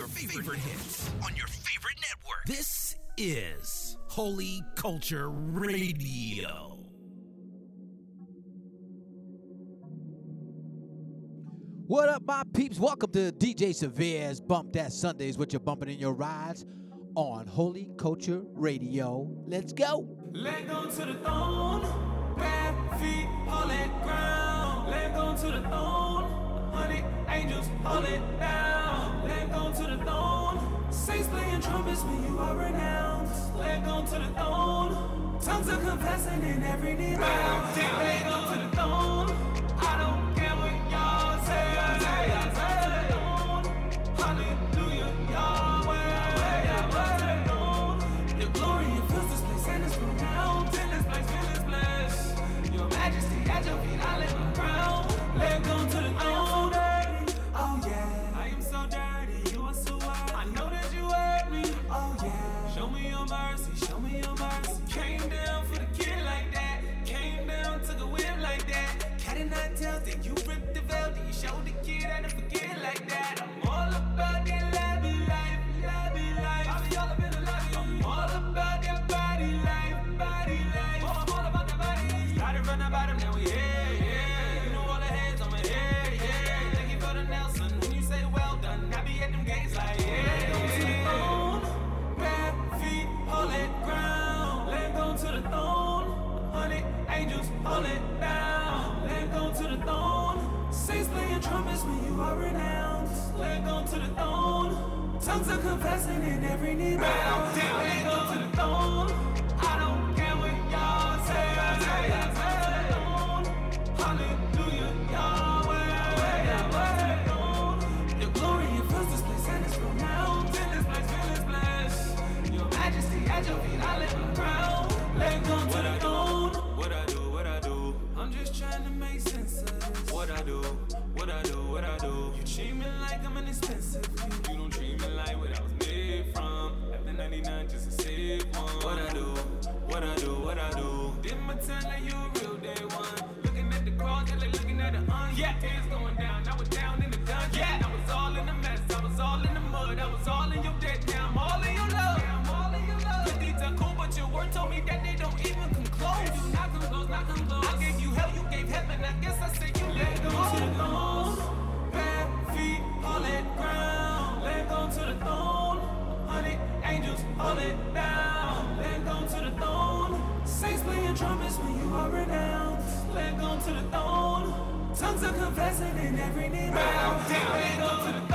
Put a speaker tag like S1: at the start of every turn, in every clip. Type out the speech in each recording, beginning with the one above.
S1: your favorite hits on your favorite network. This is Holy Culture Radio.
S2: What up, my peeps? Welcome to DJ Severe's Bump That Sundays, what you're bumping in your rides on Holy Culture Radio. Let's go.
S3: Leg on to the throne, bare feet, hold it ground. Leg on to the throne, honey angels, hold it down. Leg on to the throne, saints playing trumpets when you are renounced. Leg on to the throne, tongues are confessing in every knee. Leg on to the throne, you ripped the veil. Then you showed the kid how to forget like that. I'm all about that lobby life, lobby life. I be all in the lobby. I'm all about that body life, body life. Oh, I'm all about that body. Started from the bottom, now we here. You know all the heads. Thank you Nelson. When you say well done, I be at them gates like, yeah. Feet, ground. The throne, honey angels, hold it playing trumpets when you are renounced. Leg on to the throne, tongues are confessing in every knee bow. Leg on to the throne, what I do, what I do. You treat me like I'm an expensive you. Don't treat me like what I was made from. After 99, just a safe one. What I do, what I do, what I do. Did my time like you a real day one. Looking at the cross, just like looking at the onion. Yeah, tears going down. I was down in the dungeon. Yeah, I was all in the mess. I was all in the mud. I was all in your debt. Now cool, but your word told me that they don't even come close. Not close, not close. I gave you hell, you gave heaven. I guess I said you let go to the throne. Bare feet, hold it ground. Leg on to the throne. Honey angels, hold it down. Leg on to the throne. Saints playing trumpets when you are renounced. Leg on to the throne. Tongues are confessing in every knee bow. Leg on to the.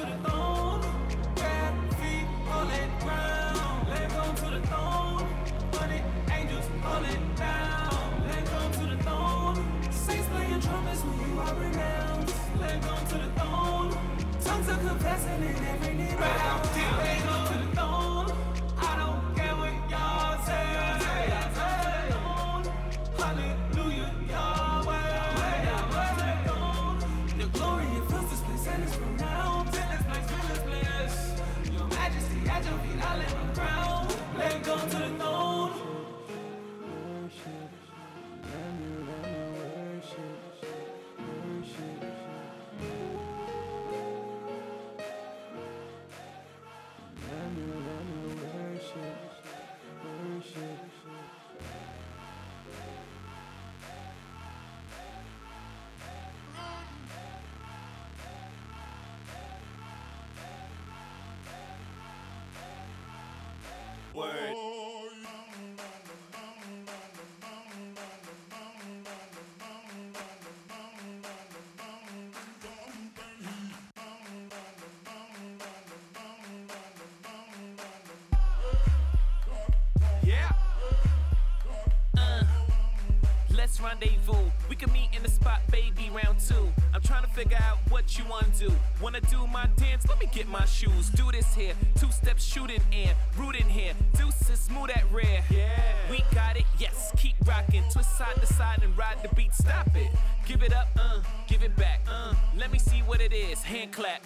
S3: To the throne,
S4: Word. rendezvous. We can meet in the spot, baby, round two. I'm trying to figure out what you wanna do. Wanna do my dance? Let me get my shoes. Do this here, two steps shooting in, rooting here. Deuces, move that rear. Yeah. We got it, yes, keep rocking. Twist side to side and ride the beat, stop it. Give it up, uh, give it back, uh. Let me see what it is, hand clap.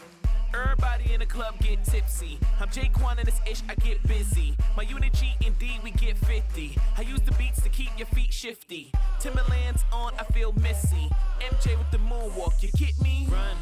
S4: Everybody in the club get tipsy. I'm Jaquan and it's ish, I get busy. My unit G indeed, we get 50. I use the beats to keep your feet shifty. Timberlands on, I feel missy. MJ with the moonwalk, you get me? Run.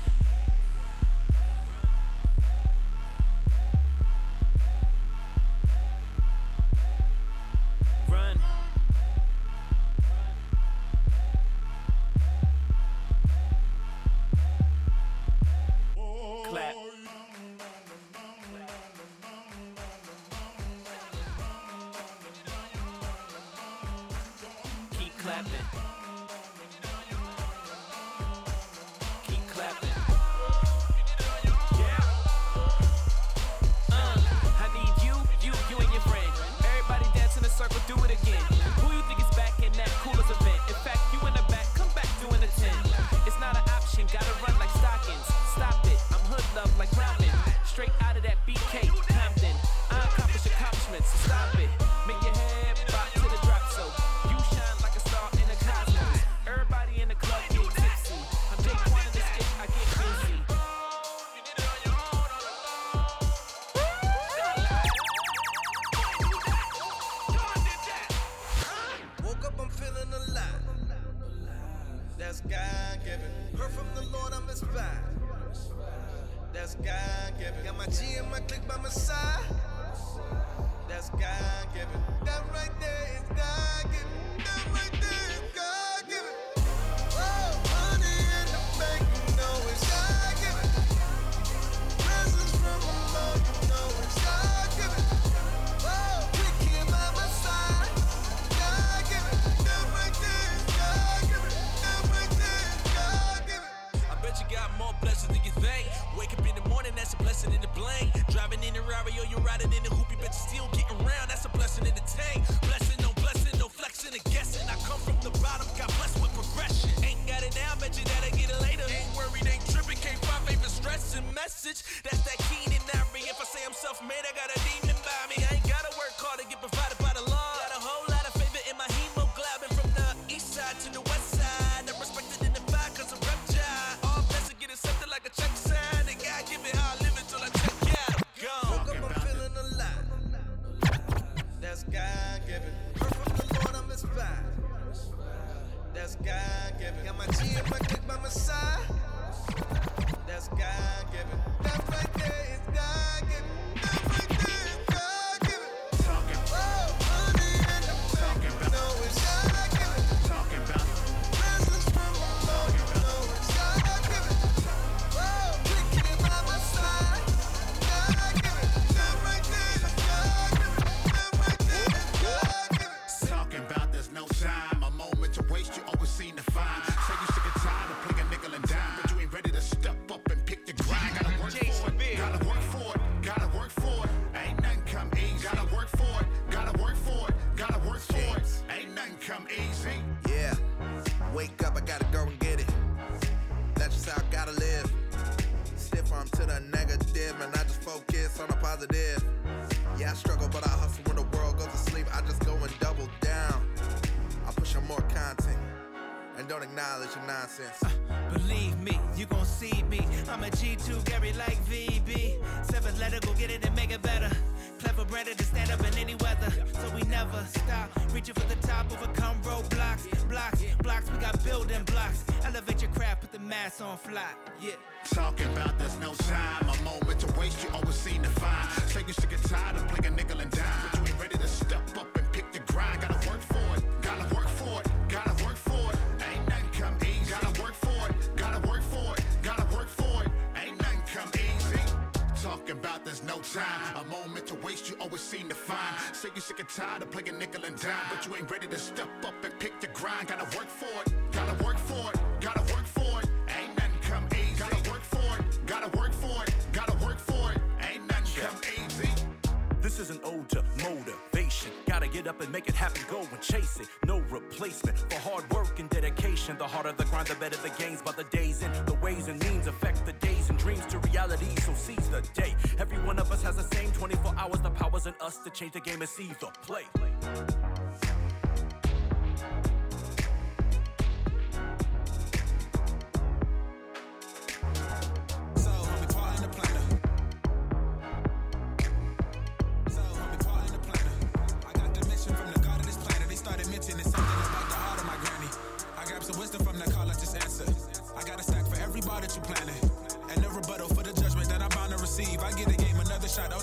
S4: I'm a
S5: G2 Gary like
S6: tired of playing nickel and dime, but you ain't ready to step up and pick the grind. Gotta work for it, gotta work for it, gotta work for it. Ain't nothing come easy. Gotta work for it, gotta work for it, gotta work for it. Ain't nothing come easy.
S7: This is an ode to Gotta get up and make it happen, go and chase it. No replacement for hard work and dedication. The harder the grind, the better the gains. But the days and the ways and means affect the days and dreams to reality. So seize the day. Every one of us has the same 24 hours. The power's in us to change the game and seize the play.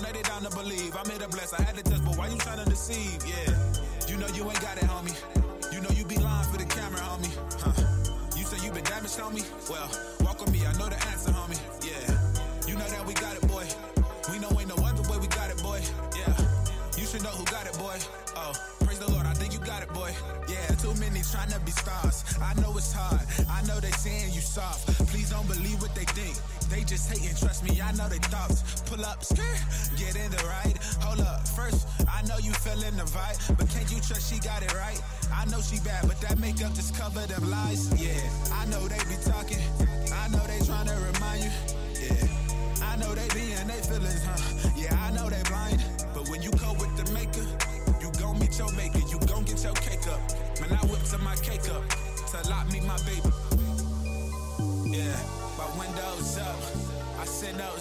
S8: Let it down to believe. I'm here to bless, I had to test, but why you trying to deceive? Yeah, you know you ain't got it, homie. You know you be lying for the camera, homie. Huh. You say you been damaged, homie? Well, walk with me, I know the answer, homie. Yeah, you know that we got it, boy. We know ain't no other way we got it, boy. Yeah, you should know who got it, boy. Oh, praise the Lord, I think you got it, boy. Yeah, too many trying to be stars. I know it's hard. I know they saying you soft. Hating, trust me, I know they thoughts. Pull up, skirt, get in the ride. Hold up, first, I know you feeling the vibe, but can't you trust she got it right? I know she bad, but that makeup just cover them lies. Yeah, I know they be talking. I know they trying to remind you. Yeah, I know they be in they feelings, huh? Yeah, I know they blind, but when you go with the maker, you gon' meet your maker. You gon' get your cake up. Man, I whipped up my cake up to lock me my baby. Yeah, my windows up. Send up.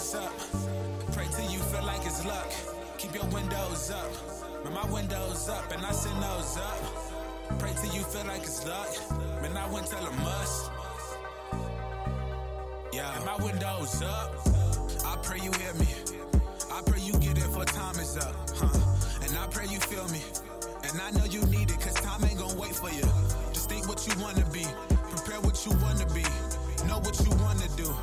S8: Pray till you feel like it's luck. Keep your windows up. Man, my windows up and I send those up. Pray till you feel like it's luck. Man, I went tell a must. Yeah, and my windows up. I pray you hear me. I pray you get it for time is up. Huh? And I pray you feel me. And I know you need it, cause time ain't gonna wait for you. Just think what you wanna be. Prepare what you wanna be. Know what you wanna do.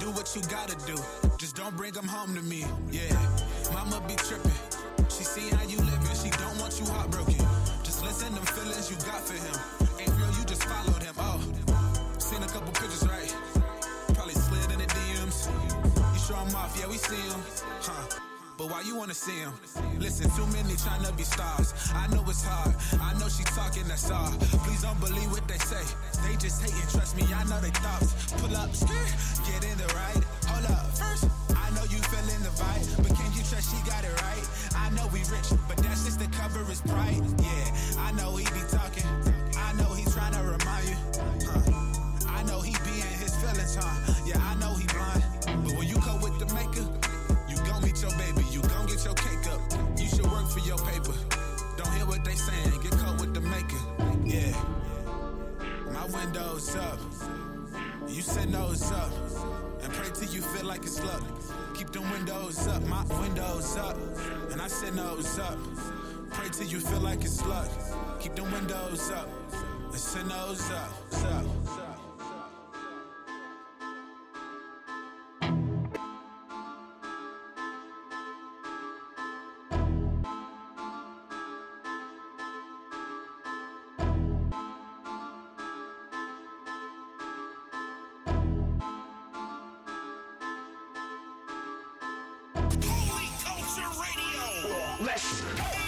S8: Do what you gotta do. Just don't bring them home to me. Yeah. Mama be tripping. She see how you living. She don't want you heartbroken. Just listen them feelings you got for him. Ain't real, you just followed him. Oh. Seen a couple pictures, right? Probably slid in the DMs. You show 'em off, yeah, we see 'em. Huh. But why you wanna see 'em? Listen, too many tryna be stars. I know it's hard. I know she talking, that's all. Please don't believe what they say. They just hating, trust me, I know they thoughts. Pull up, get in the ride. Hold up, first, I know you feeling the vibe. But can you trust she got it right? I know we rich, but that's just the cover is bright. Yeah, I know he be talking. I know he trying to remind you. Huh. I know he be in his feelings, huh? Paper. Don't hear what they saying. Get caught with the maker. Yeah. My windows up. You send those up. And pray till you feel like it's luck. Keep them windows up. My windows up. And I send those up. Pray till you feel like it's luck. Keep them windows up. And send those up. up.
S9: Holy Culture Radio. Let's go.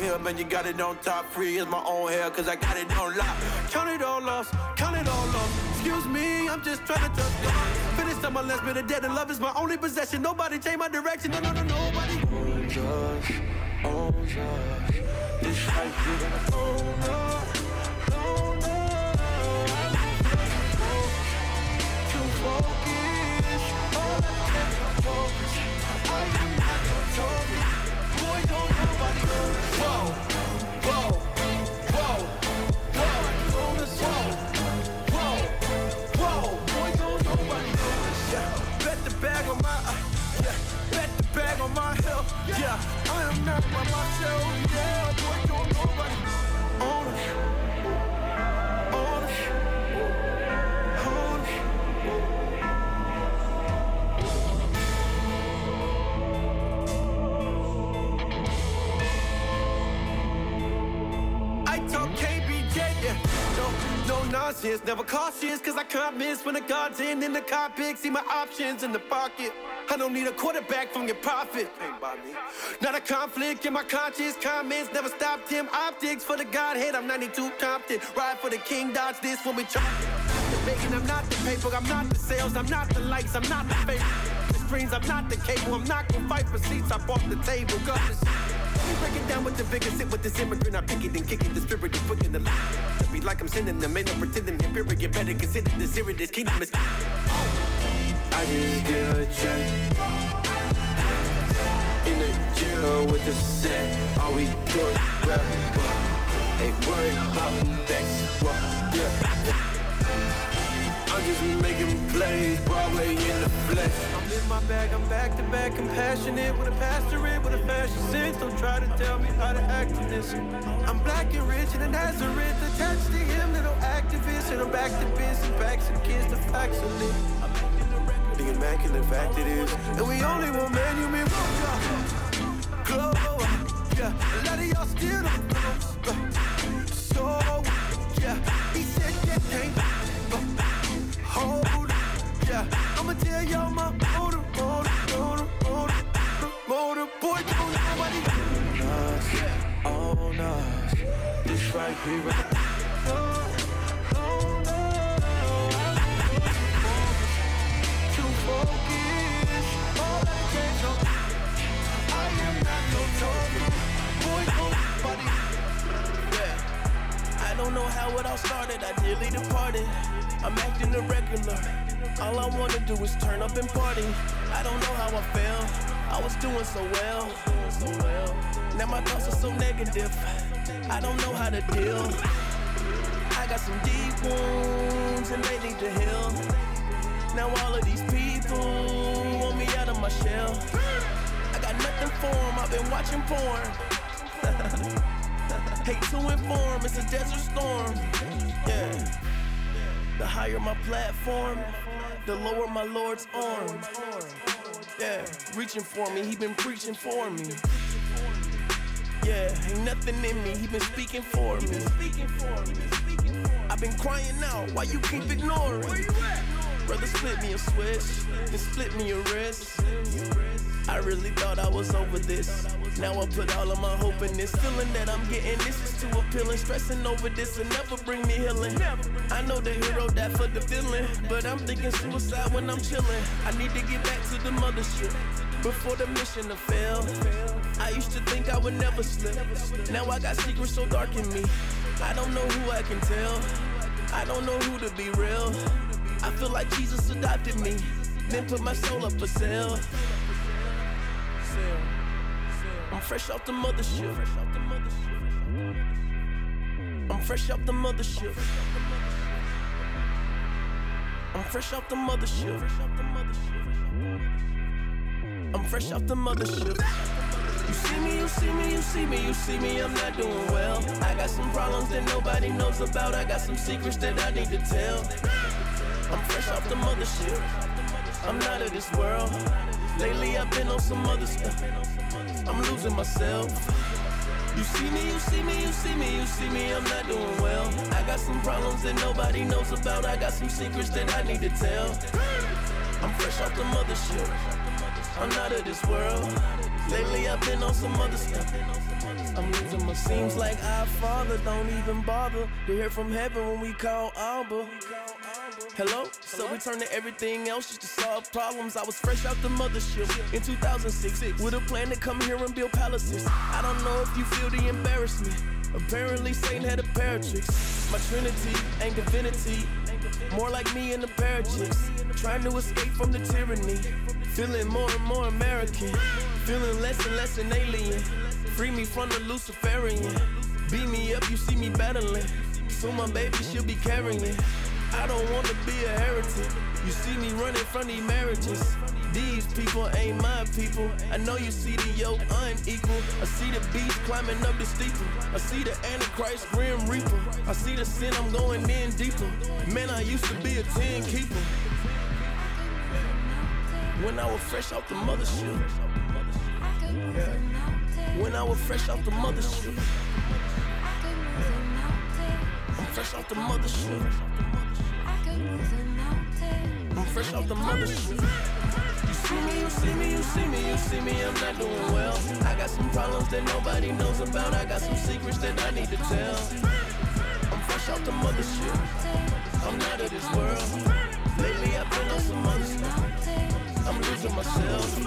S10: Here,
S9: man, you got it on top. Free is my own hair, cause I got it on lock. Count it all lost, count it all lost. Excuse me, I'm just trying to trust God. Finished on my last bit of dead, and love is my only possession. Nobody change my direction, no, no, no, nobody owns us, owns us. This life here, owns us, owns us. Too focused, all focus. I am not. Boy, don't nobody. Whoa, whoa, I when the God's in in the cockpit. See my options in the pocket. I don't need a quarterback from your profit. Not a conflict in my conscience. Comments never stopped him. Optics for the Godhead. I'm 92 Compton. Ride for the King. Dodge this when we. The bacon, I'm not the paper. I'm not the sales. I'm not the likes. I'm not the fake. The screens. I'm not the cable. I'm not gonna fight for seats. I bought the table. Got. Let me break it down with the bigger sit with this immigrant. I pick it and kick it. The spirit is quick in the light. Be like I'm sending them. Ain't no pretending. The period. You better consider the serious. This kingdom is. I just get a check. In the jail with the set. All we do is rap. Ain't worried about next. Well, yeah. Just making plays, Broadway in the flesh. I'm in my bag, I'm back to back, compassionate with a pastorate, with a fashion sense. Don't try to tell me how to act in this. I'm black and rich and a Nazareth, attached to him, little activist, and I'm back to biz and back some kids to facts and live. The immaculate fact it is, and we only want man, you mean glow. Yeah, a lot of y'all still don't know. I don't
S11: know how it all started. I nearly departed. I'm acting irregular. All I wanna do is turn up and party. I don't know how I felt. I was doing. So well. Now my thoughts are so negative. I don't know how to deal. I got some deep wounds and they need to heal. Now all of these people want me out of my shell. I got nothing for 'em. I've been watching porn. Hate to inform, it's a desert storm. Yeah. The higher my platform, the lower my Lord's arm. Yeah, reaching for me, he been preaching for me. Yeah, ain't nothing in me, he been speaking for me. I've been crying out, why you keep ignoring? Brother split me a switch, then split me a wrist. I really thought I was over this. Now I put all of my hope in this. Feeling that I'm getting this is too appealing. Stressing over this will never bring me healing. I know the hero died for the feeling, but I'm thinking suicide when I'm chilling. I need to get back to the mothership before the mission to fail. I used to think I would never slip. Now I got secrets so dark in me. I don't know who I can tell. I don't know who to be real. I feel like Jesus adopted me, then put my soul up for sale. I'm fresh off the mothership. I'm fresh off the mothership. I'm fresh off the mothership. I'm fresh off the mothership. You see me, you see me, you see me, you see me, I'm not doing well. I got some problems that nobody knows about. I got some secrets that I need to tell. I'm fresh off the mothership. I'm not of this world. Lately I've been on some other stuff. I'm losing myself. You see me, you see me, you see me, you see me, I'm not doing well. I got some problems that nobody knows about. I got some secrets that I need to tell. I'm fresh off the mothership. I'm of this world. Lately I've been on some other stuff. I'm losing my seems like our father don't even bother to hear from heaven when we call Abba. Hello? So we turn to everything else just to solve problems. I was fresh out the mothership in 2006 with a plan to come here and build palaces. I don't know if you feel the embarrassment. Apparently, Satan had a pair of tricks. My trinity ain't divinity. More like me in the pair. Trying to escape from the tyranny. Feeling more and more American. Feeling less and less an alien. Free me from the Luciferian. Beat me up, you see me battling. Soon my baby she'll be carrying. I don't wanna be a heretic. You see me running from these marriages. These people ain't my people. I know you see the yoke unequal. I see the beast climbing up the steeple. I see the Antichrist grim reaper. I see the sin, I'm going in deeper. Man, I used to be a 10 keeper. When I was fresh off the mothership. When I was fresh off the mothership. I'm fresh off the mothership. Fresh off the mothership. You see me, you see me, you see me, you see me, I'm not doing well. I got some problems that nobody knows about. I got some secrets that I need to tell. I'm fresh off the mothership. I'm not of this world. Lately I've been on some other stuff. I'm losing myself.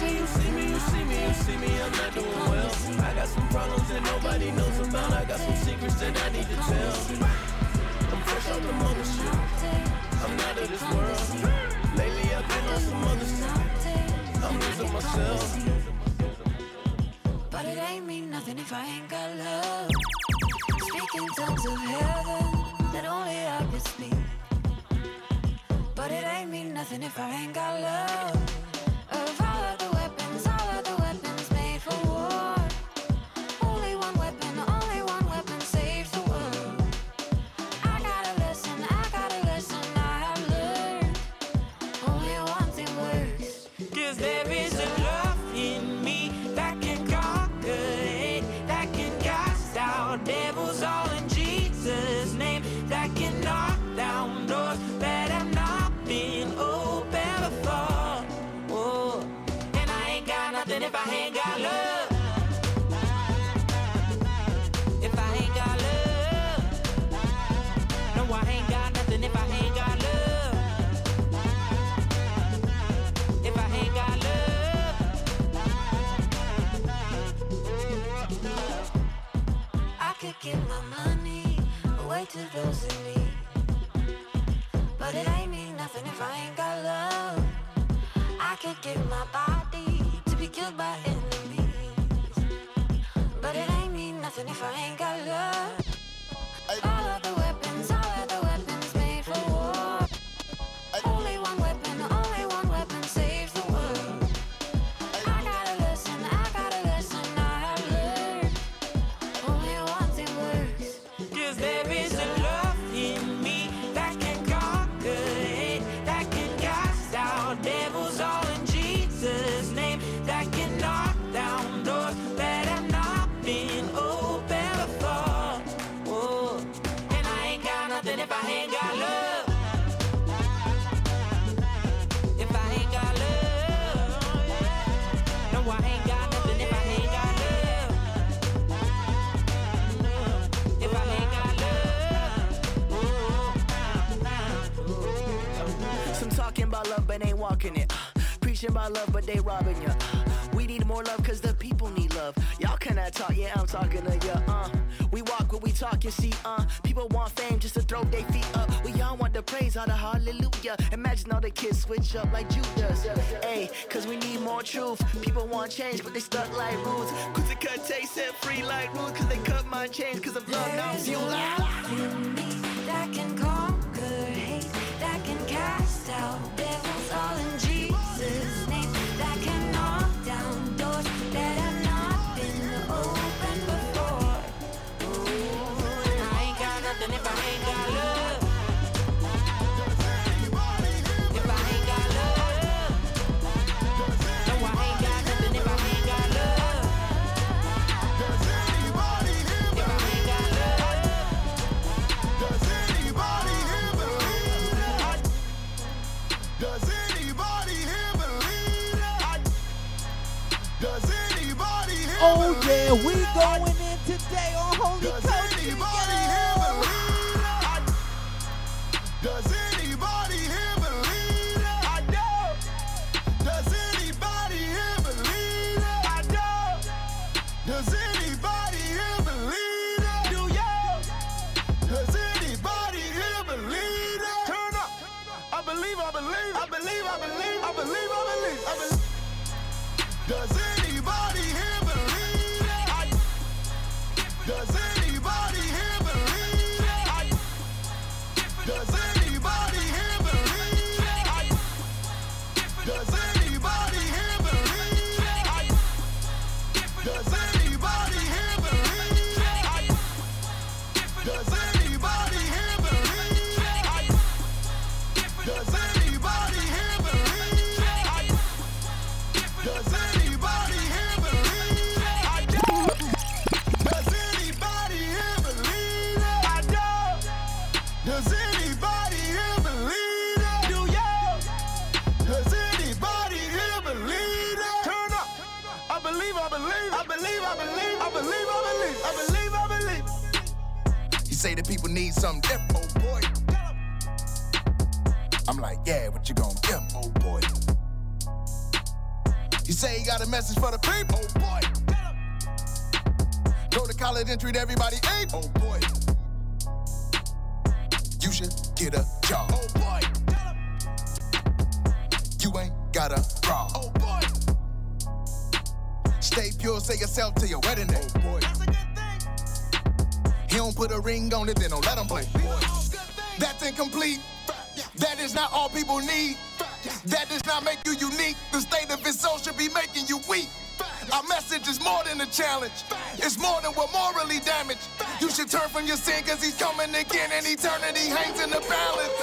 S11: Me, you see me, you see me, you see me, I'm not doing well. I got some problems that nobody knows about. I got some secrets that I need to tell. I'm fresh off the mothership. I'm not of this world. Lately I've been on some other stuff. I'm losing myself.
S12: But it ain't mean nothing if I ain't got love. Speaking tongues of heaven that only I can speak. But it ain't mean nothing if I ain't got love.
S13: Want the praise, all the hallelujah. Imagine all the kids switch up like Judas. Hey, cause we need more truth. People want change, but they stuck like rules. Cause they cut taste set free like rules, cause they cut my chains, cause of love. Now you
S12: that can
S2: yeah, we going
S14: need some dip, oh boy. I'm like, yeah, what you gonna give, oh boy? You say you got a message for the people, oh boy. Go to college and treat everybody ape, oh boy. You should get a job, oh boy. You ain't got a problem, oh boy. Stay pure, say yourself to your wedding day, oh boy don't put a ring on it, then don't let them play. That's incomplete. That is not all people need. That does not make you unique. The state of his soul should be making you weak. Our message is more than a challenge. It's more than we're morally damaged. You should turn from your sin, cause he's coming again, and eternity hangs in the balance.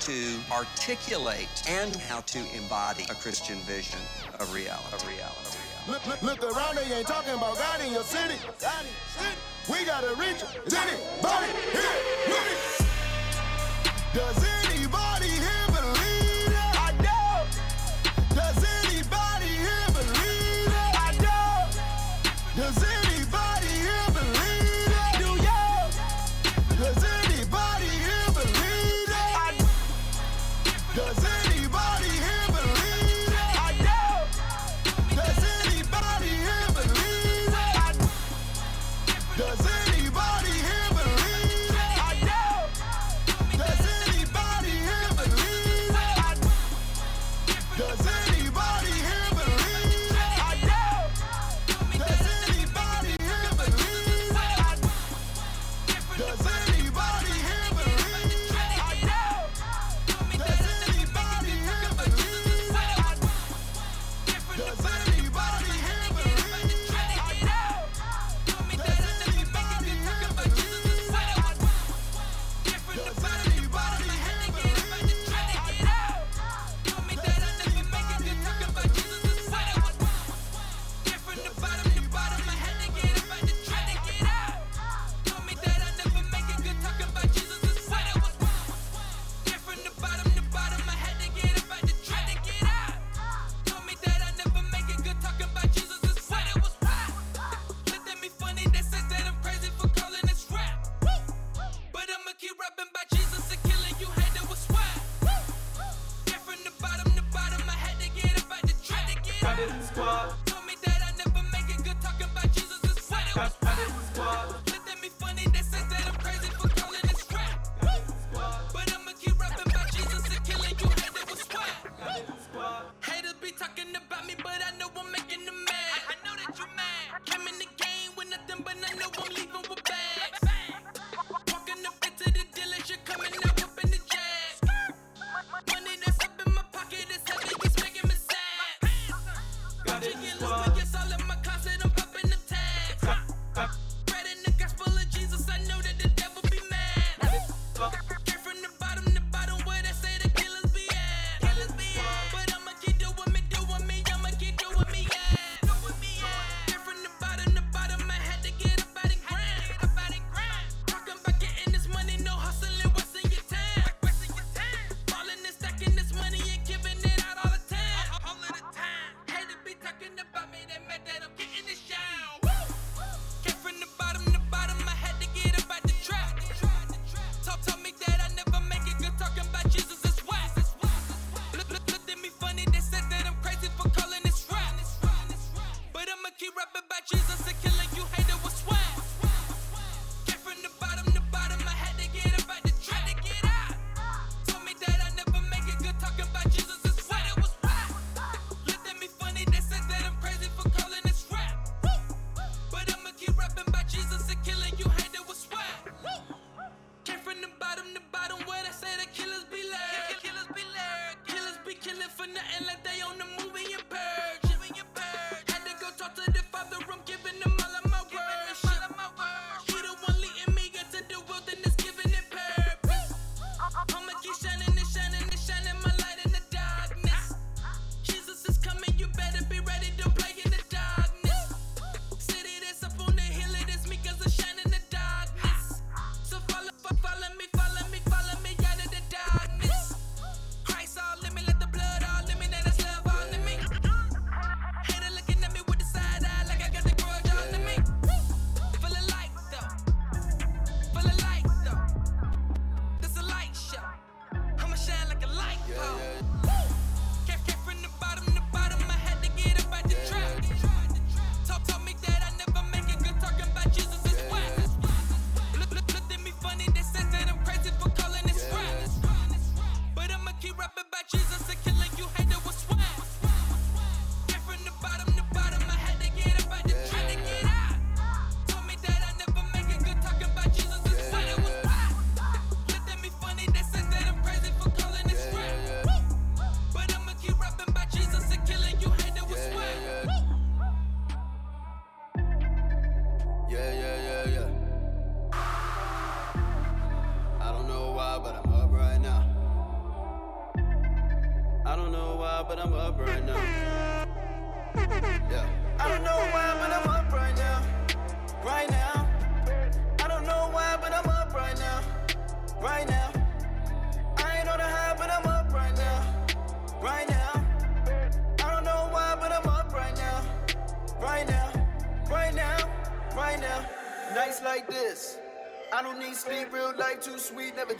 S15: to articulate and how to embody a Christian vision of reality. Of reality.
S16: Look, look, look around, they ain't talking about God in your city. God in your city. We gotta reach it. Anybody here with it? Does
S11: it? can't for nothing like they own the movie in Paris.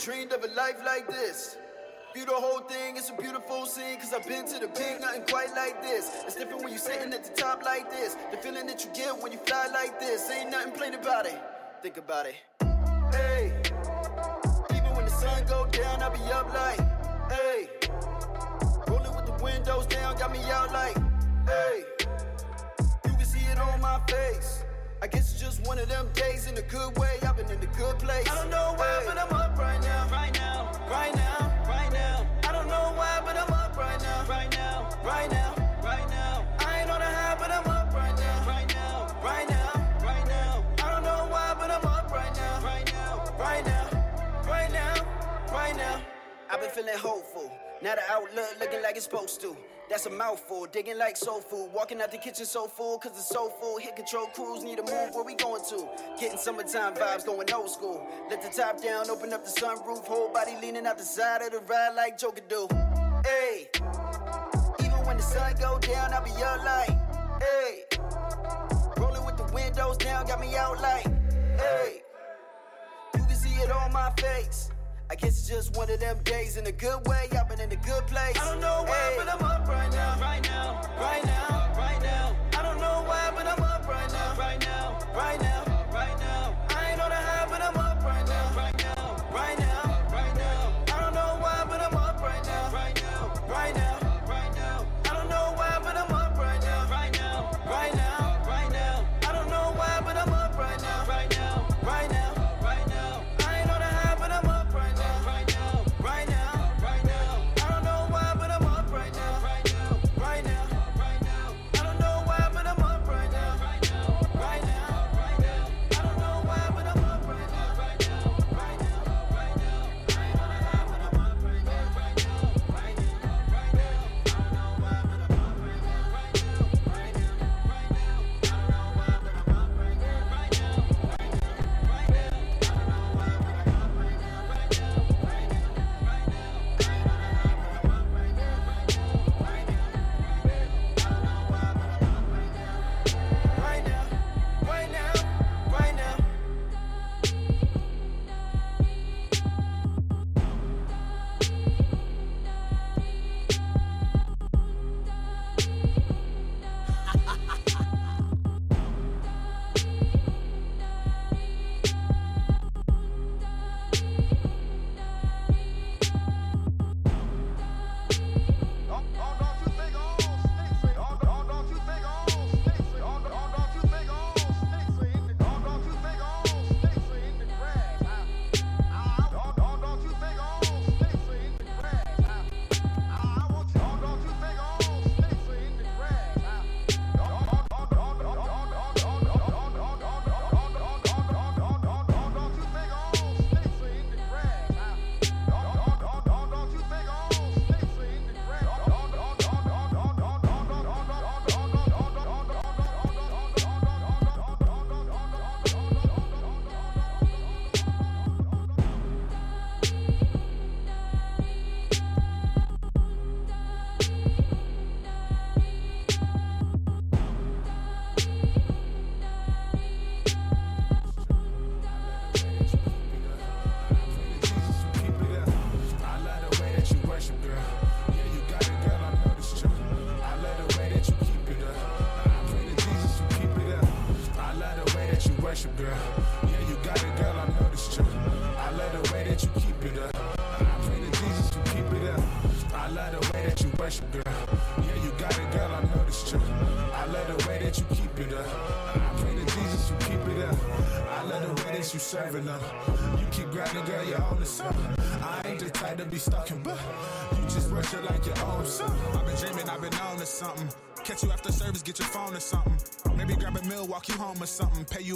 S17: Dreamed of a life like this. View the whole thing, it's a beautiful scene. Cause I've been to the peak, nothing quite like this. It's different when you're sitting at the top like this. The feeling that you get when you fly like this. Ain't nothing plain about it. Think about it. Hey, even when the sun go down, I'll be up like, hey. Rolling with the windows down, got me out like, hey. You can see it on my face. I guess it's just one of them days in a good way. I've been in a good place. I don't know why, hey. but I'm up right now. Right now. Right now. Right now. I don't know why, but I'm up right now. Right now. Right now. Right now. I ain't on a high, but I'm up right now. Right now. Right now. Right now. I don't know why, but I'm up right now. Right now. Right now. Right now. Right now. I've been feeling hopeful. Now the outlook looking like it's supposed to. That's a mouthful, digging like soul food. Walking out the kitchen so full, cause it's so full. Hit control cruise, need a move, where we going to? Getting summertime vibes, going old school. Let the top down, open up the sunroof. Whole body leaning out the side of the ride like Joker do. Hey, even when the sun go down, I'll be up like, hey. Rolling with the windows down, got me out like, hey. You can see it on my face. I guess it's just one of them days in a good way. I've been in a good place. I don't know why, hey. but I'm up right now. Right now. Right now. Right now. I don't know why, but I'm up right now. Right now. Right now. Right now.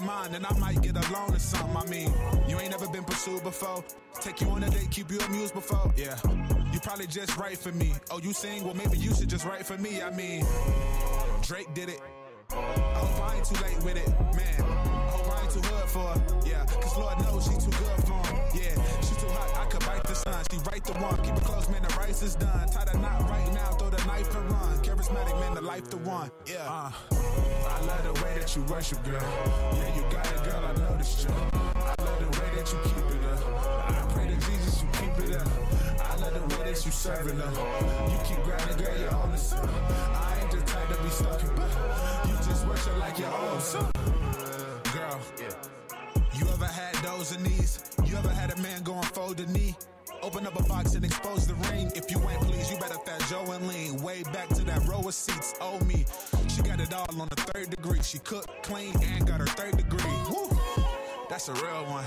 S8: Mine, and I might get a loan or something. I mean, you ain't never been pursued before. Take you on a date, keep you amused before. Yeah, you probably just right for me. Oh, you sing? Well, maybe you should just write for me. I mean, Drake did it. I hope I ain't too late with it, man. I hope I ain't too hood for her. Yeah, cause Lord knows she too good for him. Yeah, she too hot, I could bite the sun. She right the one, keep it close, man, the rice is done. Tie the knot right now, throw the knife and run. Charismatic, man, the life the one. Yeah, uh. I love the way that you worship, girl. Yeah, you got it, girl, I know this true. I love the way that you keep it up. I pray to Jesus you keep it up. I love the way that you serving up. You keep grinding, girl, you're on the sun. Be stalking, but you just worship like your own son. Girl, you ever had those in these? You ever had a man go and fold the knee? Open up a box and expose the ring. If you ain't pleased, you better fat Joe and lean. Way back to that row of seats. Oh me, she got it all on the third degree. She cooked, clean, and got her third degree. Woo, that's a real one.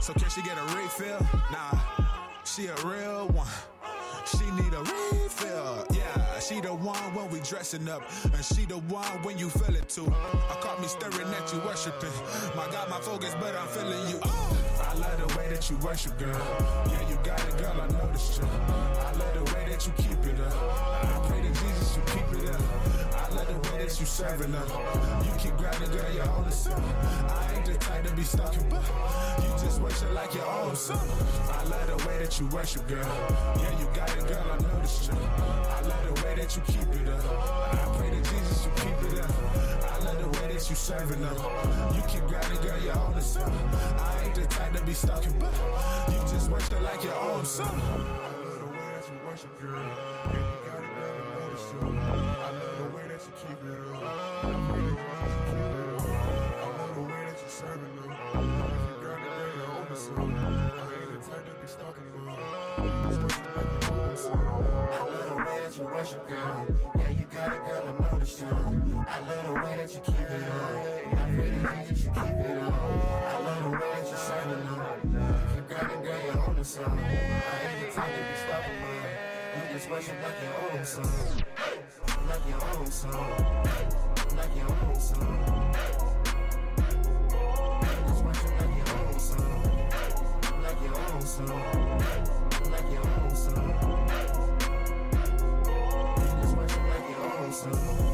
S8: So can she get a refill? Nah, she a real one. She need a refill. Yeah, she the one when we dressing up, and she the one when you feel it too. I caught me staring at you worshiping. My God, my focus, but I'm feeling you. Oh, I love the way that you worship, girl. Yeah, you got it, girl. I this true. I love the way that you keep it up. That you serving up. You keep grinding, girl. You're the sun. I ain't the type to be stalking, but you just worship like your own son. I love the way that you worship, girl. Yeah, you got it, girl. I know this true. I love the way that you keep it up. I pray to Jesus you keep it up. I love the way that you serving up. You keep grinding, girl. You're on the sun. I ain't the type to be stalking, but you just worship like your own son. I love the way that you worship, girl. Yeah, you got it, girl. I know this true. Worship,
S18: girl. Yeah, you got it, girl. I know this true. I love the way that you keep it up. I pray to Jesus you keep it up. I love the way that you serving up. You got it, girl. You're on the sun. I ain't the type to be stalking, but you just worship like your own son. Like your own son. Like your own son. You just worship like your own son. Like your own son. Like your own son. Your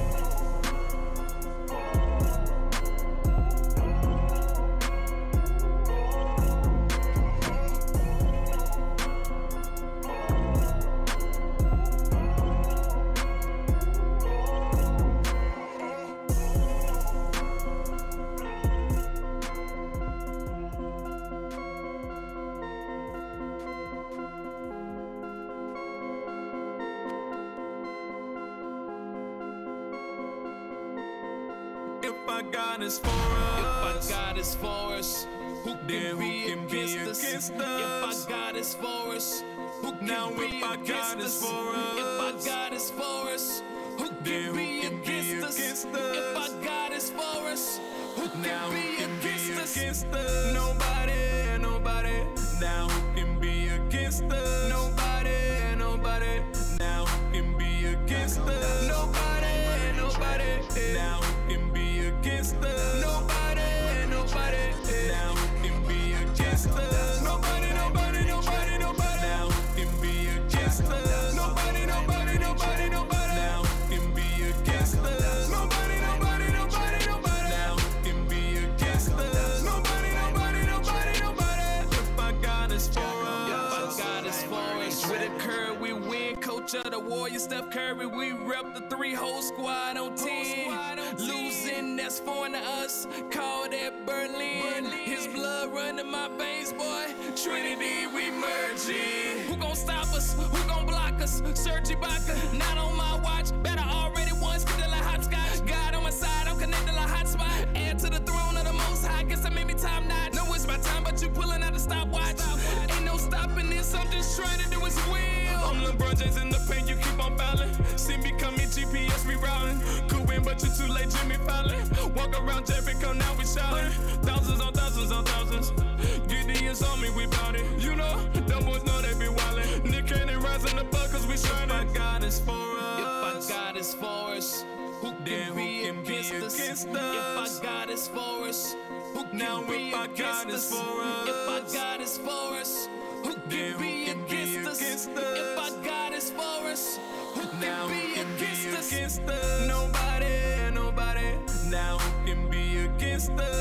S19: is for us,
S20: who can
S19: Now
S20: be
S19: if
S20: against
S19: God is
S20: us? If our
S19: us,
S20: God is for us, who
S19: then
S20: can
S19: who
S20: be
S19: can be
S20: against us? If
S19: us?
S20: our God is for
S19: us, who now can who be
S20: picture the warrior Steph Curry. We rep the three whole squad on 10. Losing, that's foreign to us. Call that Berlin. Berlin. His blood running my veins, boy. Trinity, we merging. Who gon' stop us? Who gon' block us? Serge Ibaka, not on my watch. Better already once, still a hot scotch. God on my side, I'm connected like hotspot. Add to the throne of the most high. Guess I made me time not. No, it's my
S19: time,
S20: but you pulling out a stopwatch. Ain't no
S19: stopping this,
S20: I'm
S19: just trying to do See me coming, GPS rerouting. Could win, but you're too late, Jimmy Fallon. Walk around Jericho, now we shouting. Thousands on thousands on thousands. Gideon's on me, we bout it. You know, them boys know they be wildin'. Nick Cannon rising above, cause we shining. If our God is for us. If our God is for us. Who can then be, who can against, be us? against us? If our God is for us. Who can now be if our God us? for us? If our God is for us. Who can be who can against, be against us? us? If our God is for us. Now who can be against us? Nobody, nobody. Now who can be against us?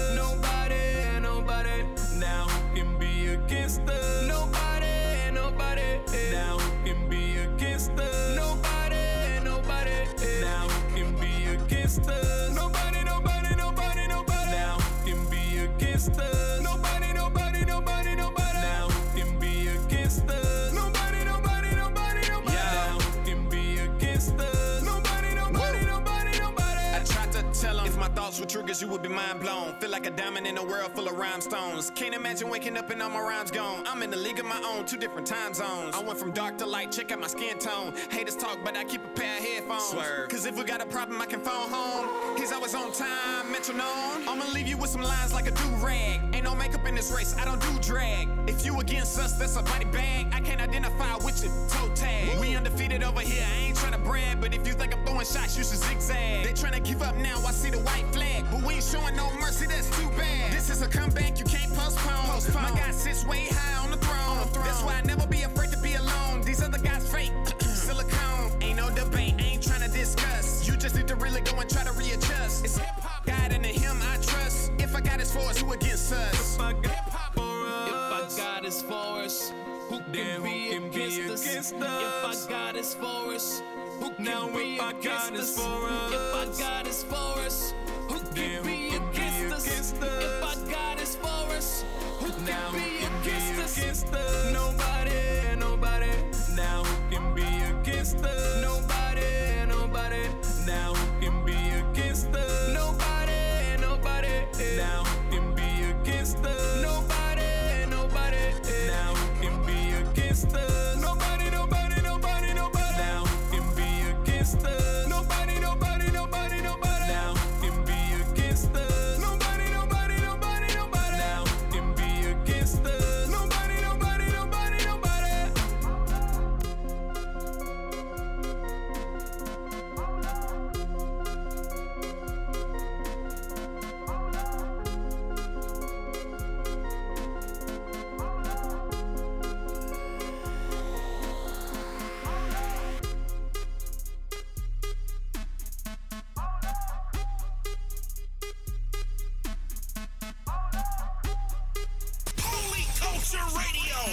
S21: My thoughts were triggers, you would be mind blown. Feel like a diamond in a world full of rhinestones. Can't imagine waking up and all my rhymes gone. I'm in the league of my own, two different time zones. I went from dark to light, check out my skin tone. Haters talk, but I keep a pair of headphones.
S19: Swerve.
S21: Cause if we got a problem, I can phone home. He's always on time, metronome. I'ma leave you with some lines like a do rag. Ain't no makeup in this race, I don't do drag. If you against us, that's a body bag. I can't identify with your toe tag. We undefeated over here, I ain't tryna brag, but if you think I'm throwing shots, you should zigzag. They tryna give up now, I see the white flag, but we ain't showing no mercy, that's too bad. This is a comeback you can't postpone. My guy sits way high on the throne. That's why I never be afraid to be alone. These other guys fake, silicone. Ain't no debate, ain't tryna discuss. You just need to really go and try to readjust. It's hip hop, God and Him I trust. If I got his for us, who against us?
S19: If I got for us.
S21: If our God is for us, who can
S19: Then who
S21: be
S19: can be
S21: against us?
S19: against
S21: If
S19: I
S21: got his is for us, who can
S19: Now
S21: be
S19: if
S21: against us? If
S19: us.
S21: God is for us, who
S19: Then
S21: can
S19: who
S21: be
S19: can be
S21: against us?
S19: against
S21: If
S19: us?
S21: our God is for us, who can be against us?
S19: against us? Nobody, nobody.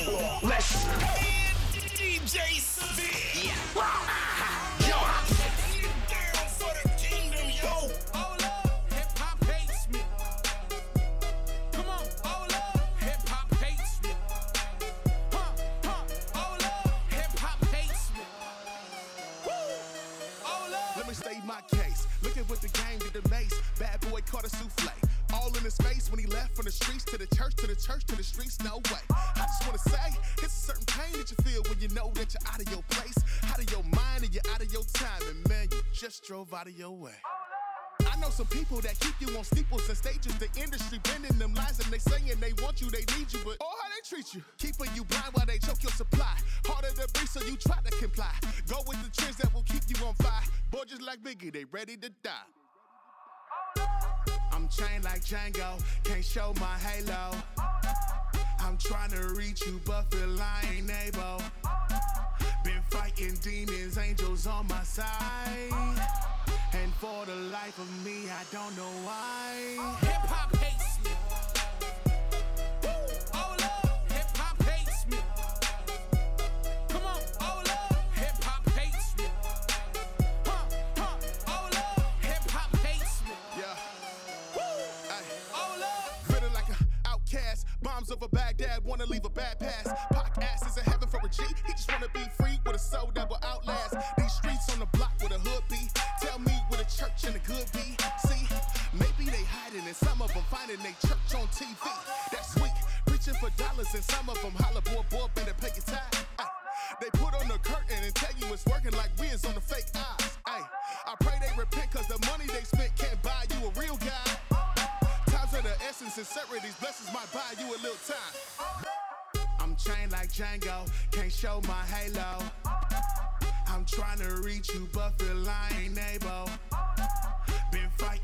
S9: Let's
S22: DJ.
S16: People that keep you on steeples and stages. The industry bending them lies and they saying they want you, they need you, but oh how they treat you. Keeping you blind while they choke your supply. Harder to breathe, so you try to comply. Go with the trends that will keep you on fire. Boy, just like Biggie, they ready to die. I'm chained like Django, can't show my halo. I'm trying to reach you, but feel I ain't able. Been fighting demons, angels on my side. And for the life of me, I don't know why.
S19: Hip hop hates me. Hold hip hop hates me. Come on, hold up, hip hop hates me. Huh, huh, up, hip hop hates me.
S16: Yeah.
S19: Woo,
S16: Ay.
S19: hold up.
S16: Feeling like an outcast. Bombs over Baghdad, wanna leave a bad pass. Pac ass is a heaven for a G. He just wanna be free with a soul that of finding they church on TV. That's weak. Preaching for dollars and some of them holler, boy, boy, better pay your time. They put on the curtain and tell you it's working like we is on the fake eyes. Ay. I pray they repent cause the money they spent can't buy you a real guy. Times are the essence, and sincerity's blessings might buy you a little time. I'm chained like Django, can't show my halo. I'm trying to reach you, but feel I ain't able.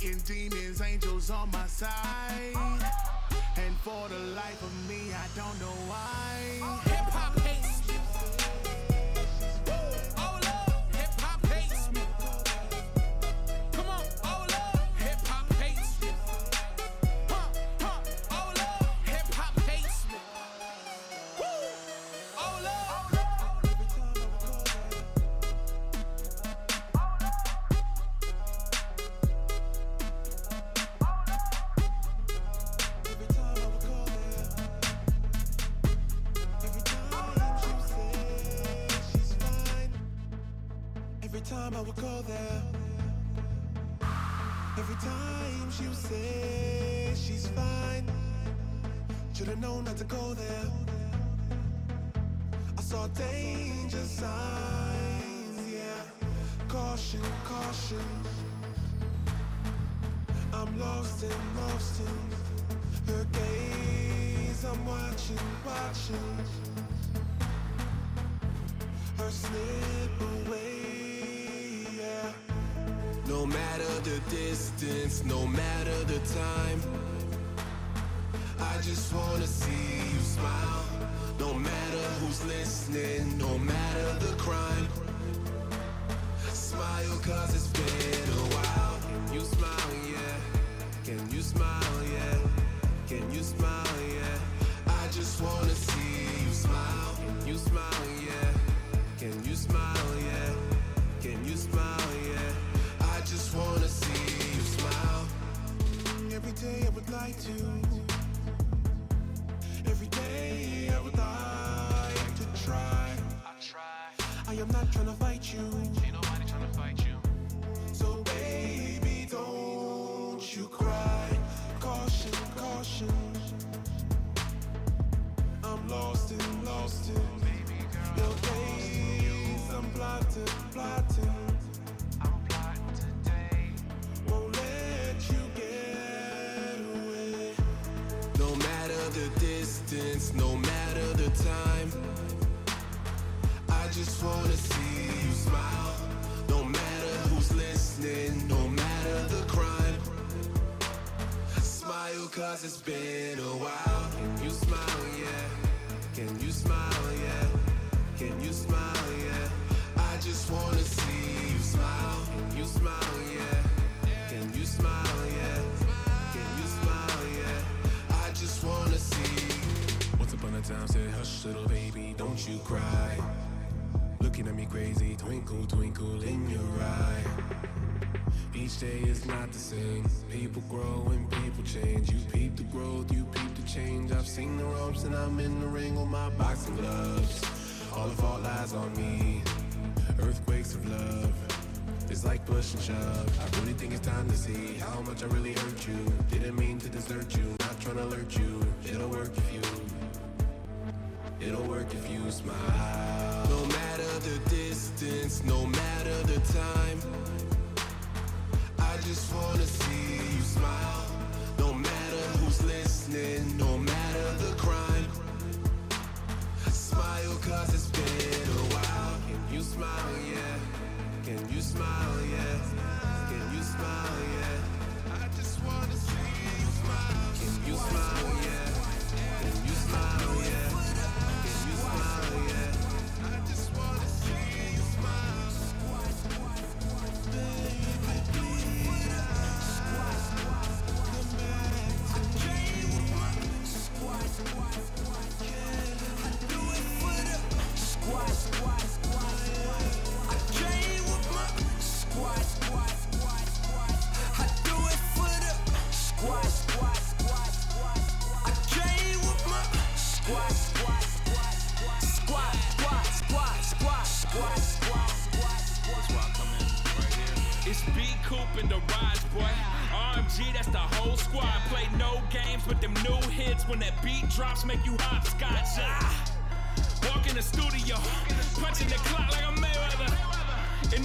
S16: Fighting demons, angels on my side. And for the life of me, I don't know why.
S23: The distance, no matter the time. I just wanna see you smile. No matter who's listening, no matter the crime. Smile cause it's been a while. Can you smile, yeah? Can you smile, yeah? Can you smile, yeah? I just wanna
S9: day I would like to. Every day I would like to try. I try. I am not trying to fight you. Ain't nobody trying to fight you. So baby, don't you cry. Caution, caution. I'm lost in, lost in. Your gaze, I'm plotting, plotting.
S23: Time. I just wanna see you smile. No matter who's listening, no matter the crime. Smile cause it's been a while. Can you smile, yeah? Can you smile, yeah? Can you smile, yeah? I just wanna see you smile. Can you smile, yeah? Can you smile,
S8: time said, hush, little baby, don't you cry. Looking at me crazy, twinkle, twinkle in your eye. Each day is not the same. People grow and people change. You peep the growth, you peep the change. I've seen the ropes and I'm in the ring with my boxing gloves. All the fault lies on me. Earthquakes of love. It's like push and shove. I really think it's time to see how much I really hurt you. Didn't mean to desert you, not trying to alert you. It'll work if you. It'll work if you smile.
S23: No matter the distance, no matter the time. I just wanna see you smile. No matter who's listening, no matter the crime. Smile cause it's been a while. Can you smile, yeah? Can you smile, yeah? Can you smile, yeah? I just wanna see you smile. Can you smile, yeah?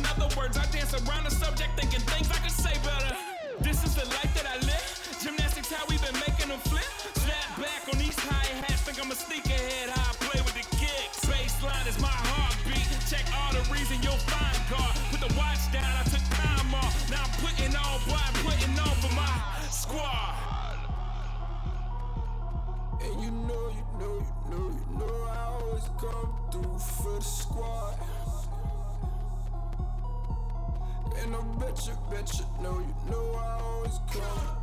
S19: In other words, I dance around the subject thinking things I could say better. This is the life
S24: Bet you know, you know I
S11: always come.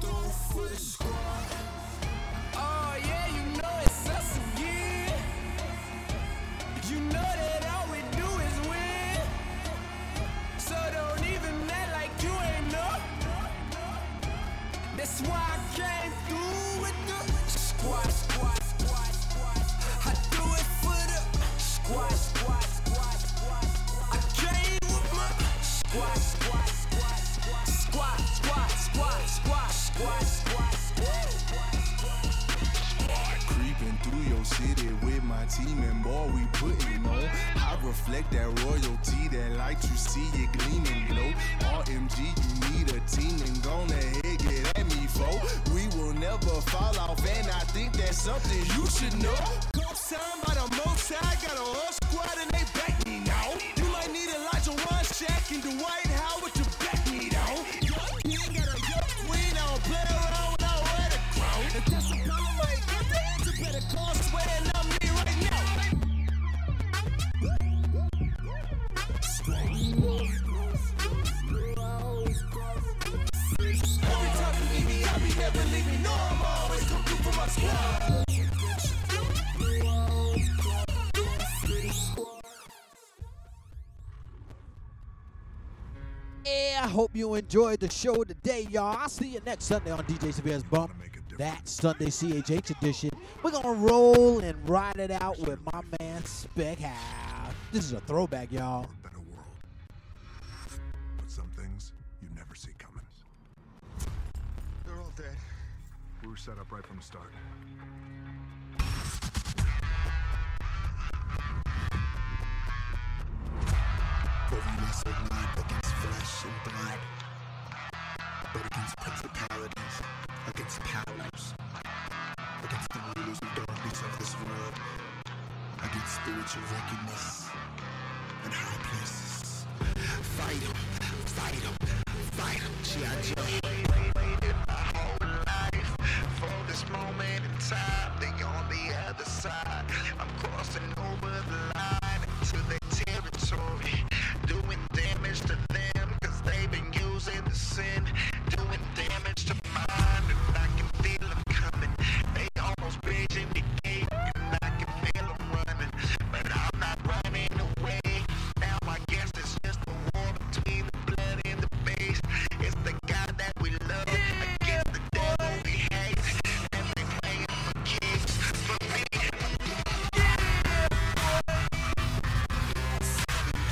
S11: Boy, we putting on. I reflect that royalty, that light you see it gleaming glow. RMG, you need a team and gone ahead, get at me, foe. We will never fall off, and I think that's something you should know. Go time by the most I got a whole squad and they
S2: hope you enjoyed the show today, y'all. I'll see you next Sunday on DJ Severe's Bump. That Sunday CHH edition. We're gonna roll and ride it out with my man Spec House. This is a throwback, y'all.
S25: But some things you never see coming.
S11: They're all dead. We were set up right from the start.
S13: For we wrestle not against and blood, but against principalities, against powers, against the rulers of darkness of this world, against spiritual wickedness in high places. Fight them, fight them, fight them. G.I. Joe. I'm crossing over the line into their territory. sin.